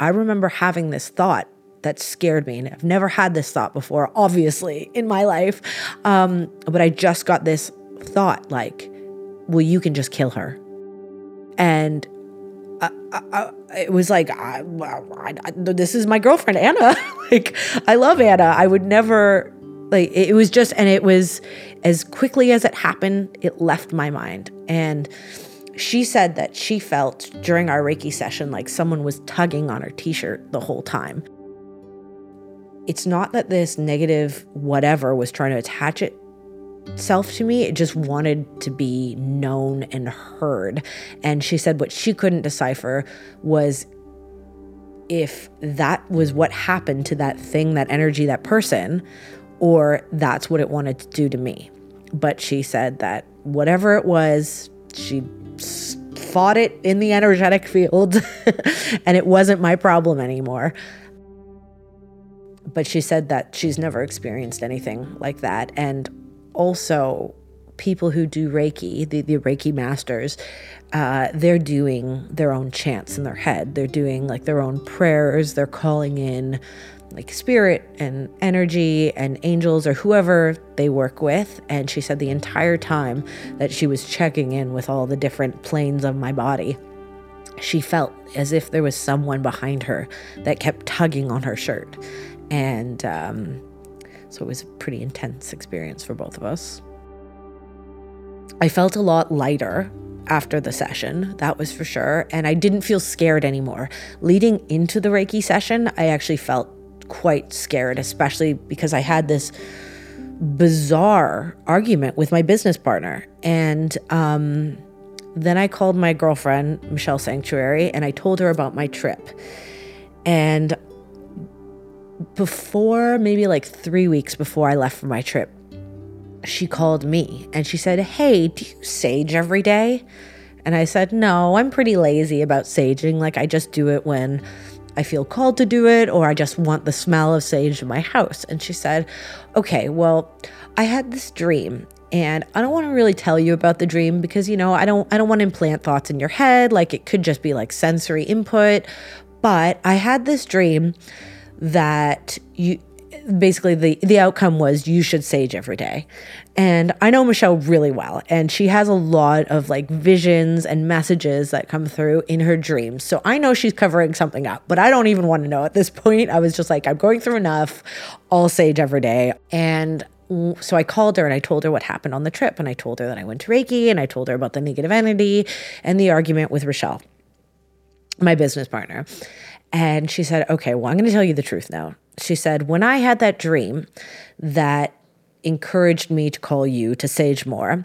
I remember having this thought that scared me. And I've never had this thought before, obviously, in my life. Um, but I just got this thought like, well, you can just kill her. And I, I, it was like, I, this is my girlfriend, Anna. like, I love Anna. I would never, like, it was just, and it was as quickly as it happened, it left my mind. And she said that she felt during our Reiki session like someone was tugging on her t shirt the whole time. It's not that this negative whatever was trying to attach it self to me. It just wanted to be known and heard. And she said what she couldn't decipher was if that was what happened to that thing, that energy, that person, or that's what it wanted to do to me. But she said that whatever it was, she fought it in the energetic field and it wasn't my problem anymore. But she said that she's never experienced anything like that. And also people who do Reiki, the, the Reiki masters, uh, they're doing their own chants in their head. They're doing like their own prayers. They're calling in like spirit and energy and angels or whoever they work with. And she said the entire time that she was checking in with all the different planes of my body, she felt as if there was someone behind her that kept tugging on her shirt. And, um, so it was a pretty intense experience for both of us. I felt a lot lighter after the session, that was for sure. And I didn't feel scared anymore. Leading into the Reiki session, I actually felt quite scared, especially because I had this bizarre argument with my business partner. And um, then I called my girlfriend, Michelle Sanctuary, and I told her about my trip. And before maybe like three weeks before I left for my trip, she called me and she said, Hey, do you sage every day? And I said, No, I'm pretty lazy about saging. Like, I just do it when I feel called to do it or I just want the smell of sage in my house. And she said, Okay, well, I had this dream and I don't want to really tell you about the dream because you know, I don't I don't want to implant thoughts in your head like it could just be like sensory input, but I had this dream that you basically the the outcome was you should sage every day. And I know Michelle really well and she has a lot of like visions and messages that come through in her dreams. So I know she's covering something up, but I don't even want to know at this point. I was just like I'm going through enough. I'll sage every day. And so I called her and I told her what happened on the trip and I told her that I went to Reiki and I told her about the negative entity and the argument with Rochelle, my business partner. And she said, Okay, well, I'm going to tell you the truth now. She said, When I had that dream that encouraged me to call you to sage more,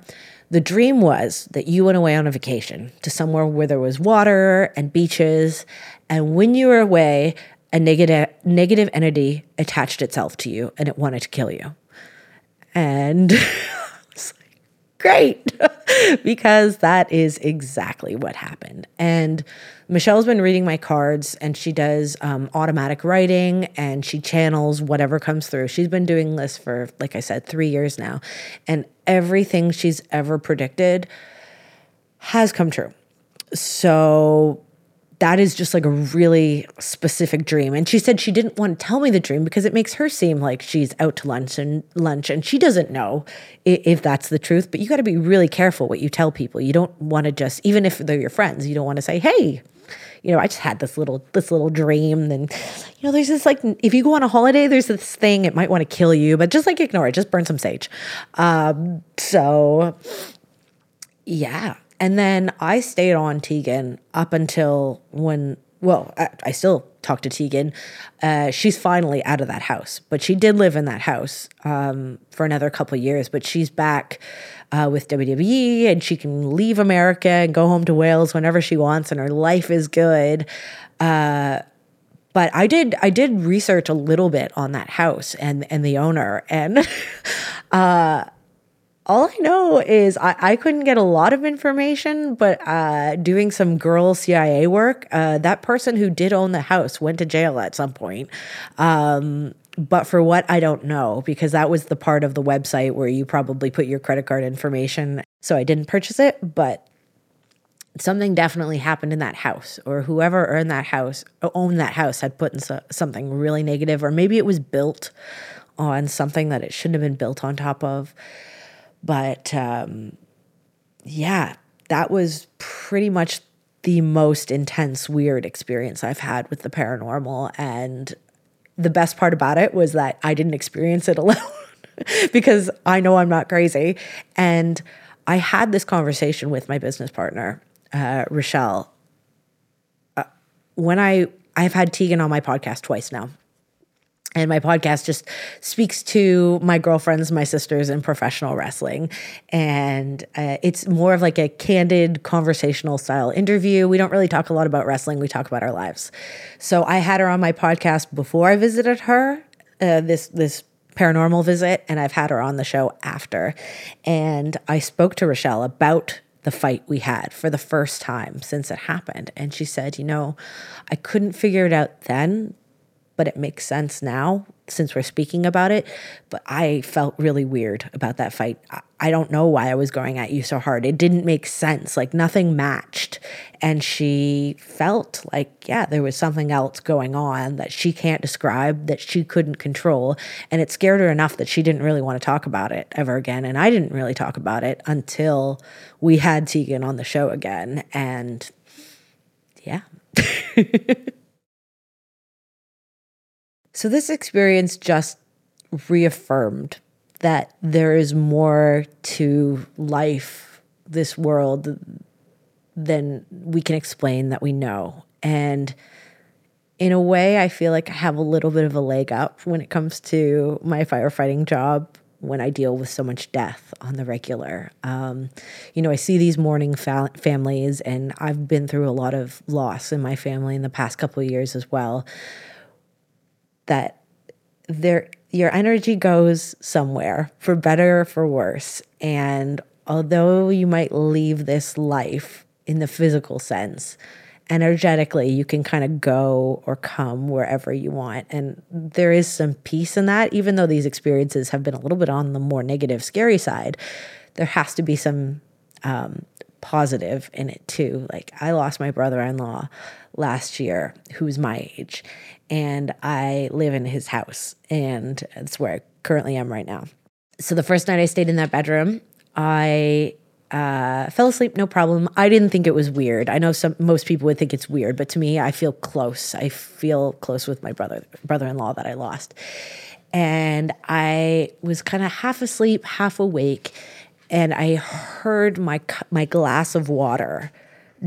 the dream was that you went away on a vacation to somewhere where there was water and beaches. And when you were away, a negative, negative entity attached itself to you and it wanted to kill you. And great because that is exactly what happened. And Michelle's been reading my cards and she does um, automatic writing and she channels whatever comes through. She's been doing this for, like I said, three years now. And everything she's ever predicted has come true. So that is just like a really specific dream. And she said she didn't want to tell me the dream because it makes her seem like she's out to lunch and lunch and she doesn't know if that's the truth. But you got to be really careful what you tell people. You don't want to just even if they're your friends, you don't want to say, "Hey, you know, I just had this little this little dream and you know, there's this like if you go on a holiday, there's this thing it might want to kill you, but just like ignore it, just burn some sage." Um so yeah, and then I stayed on Tegan up until when, well, I, I still talk to Tegan. Uh, she's finally out of that house, but she did live in that house um, for another couple years. But she's back uh, with WWE and she can leave America and go home to Wales whenever she wants, and her life is good. Uh, but I did I did research a little bit on that house and and the owner and uh all I know is I, I couldn't get a lot of information, but uh, doing some girl CIA work, uh, that person who did own the house went to jail at some point. Um, but for what I don't know, because that was the part of the website where you probably put your credit card information. So I didn't purchase it, but something definitely happened in that house, or whoever earned that house, owned that house, had put in so, something really negative, or maybe it was built on something that it shouldn't have been built on top of. But um, yeah, that was pretty much the most intense, weird experience I've had with the paranormal. And the best part about it was that I didn't experience it alone because I know I'm not crazy. And I had this conversation with my business partner, uh, Rochelle. Uh, when I I've had Tegan on my podcast twice now, and my podcast just speaks to my girlfriends, my sisters in professional wrestling. And uh, it's more of like a candid conversational style interview. We don't really talk a lot about wrestling, we talk about our lives. So I had her on my podcast before I visited her, uh, this, this paranormal visit, and I've had her on the show after. And I spoke to Rochelle about the fight we had for the first time since it happened. And she said, You know, I couldn't figure it out then, but it makes sense now since we're speaking about it. But I felt really weird about that fight. I don't know why I was going at you so hard. It didn't make sense. Like nothing matched. And she felt like, yeah, there was something else going on that she can't describe, that she couldn't control. And it scared her enough that she didn't really want to talk about it ever again. And I didn't really talk about it until we had Tegan on the show again. And yeah. So, this experience just reaffirmed that there is more to life, this world, than we can explain that we know. And in a way, I feel like I have a little bit of a leg up when it comes to my firefighting job when I deal with so much death on the regular. Um, you know, I see these mourning fa- families, and I've been through a lot of loss in my family in the past couple of years as well that there your energy goes somewhere for better or for worse. And although you might leave this life in the physical sense energetically you can kind of go or come wherever you want. And there is some peace in that even though these experiences have been a little bit on the more negative scary side there has to be some um, positive in it too like i lost my brother-in-law last year who's my age and I live in his house, and that's where I currently am right now. So the first night I stayed in that bedroom, I uh, fell asleep, no problem. I didn't think it was weird. I know some most people would think it's weird, but to me, I feel close. I feel close with my brother brother-in-law that I lost, and I was kind of half asleep, half awake, and I heard my my glass of water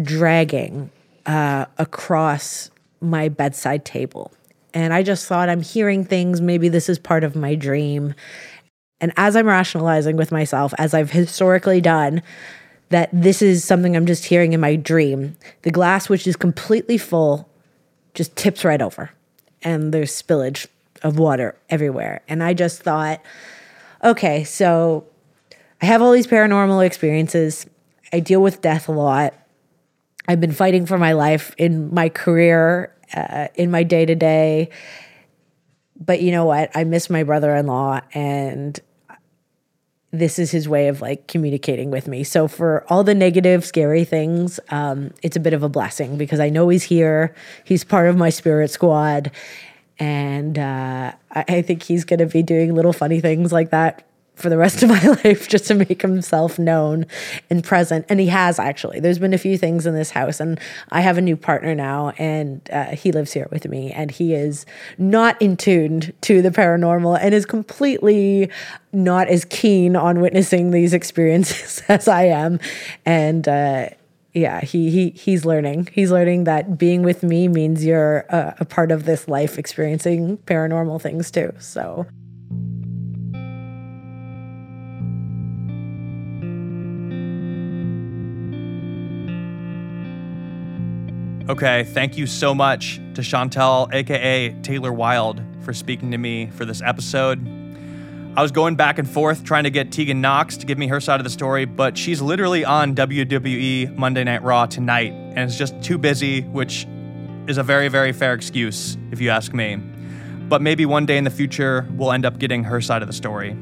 dragging uh, across my bedside table. And I just thought, I'm hearing things. Maybe this is part of my dream. And as I'm rationalizing with myself, as I've historically done, that this is something I'm just hearing in my dream, the glass, which is completely full, just tips right over. And there's spillage of water everywhere. And I just thought, okay, so I have all these paranormal experiences. I deal with death a lot. I've been fighting for my life in my career uh, in my day to day. But you know what? I miss my brother in law, and this is his way of like communicating with me. So for all the negative, scary things, um, it's a bit of a blessing because I know he's here. He's part of my spirit squad, and uh, I, I think he's going to be doing little funny things like that for the rest of my life just to make himself known and present. And he has actually. There's been a few things in this house, and I have a new partner now, and uh, he lives here with me, and he is not in tuned to the paranormal and is completely not as keen on witnessing these experiences as I am. And, uh, yeah, he he he's learning. He's learning that being with me means you're a, a part of this life, experiencing paranormal things too. So. Okay, thank you so much to Shantelle, aka Taylor Wilde, for speaking to me for this episode. I was going back and forth trying to get Tegan Nox to give me her side of the story, but she's literally on WWE Monday Night Raw tonight and is just too busy, which is a very, very fair excuse, if you ask me. But maybe one day in the future, we'll end up getting her side of the story.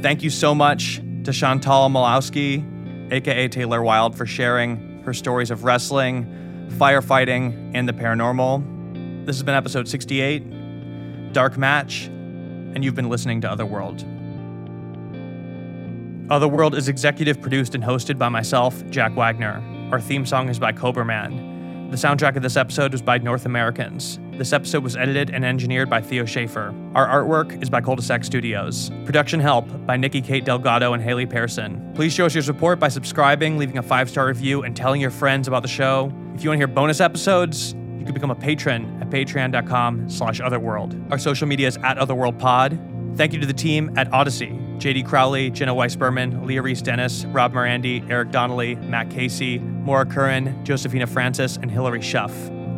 Thank you so much to Shantelle Malawski, aka Taylor Wilde, for sharing her stories of wrestling, firefighting, and the paranormal. This has been episode 68, Dark Match, and you've been listening to Otherworld. Otherworld is executive produced and hosted by myself, Jack Wagner. Our theme song is by Cobra Man. The soundtrack of this episode was by North Americans. This episode was edited and engineered by Theo Schaefer. Our artwork is by Cul-de-sac Studios. Production help by Nikki Kate Delgado and Haley Pearson. Please show us your support by subscribing, leaving a five-star review, and telling your friends about the show. If you want to hear bonus episodes, you can become a patron at patreon.com slash otherworld. Our social media is at otherworldpod. Thank you to the team at Audacy. JD Crowley, Jenna Weiss Berman, Leah Reis-Dennis, Rob Morandi, Eric Donnelly, Matt Casey, Maura Curran, Josephina Francis, and Hilary Schuff.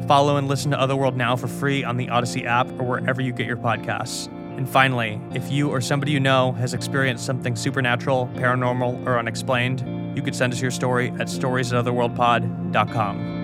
Follow and listen to Otherworld now for free on the Audacy app or wherever you get your podcasts. And finally, if you or somebody you know has experienced something supernatural, paranormal, or unexplained, you could send us your story at stories at otherworldpod.com.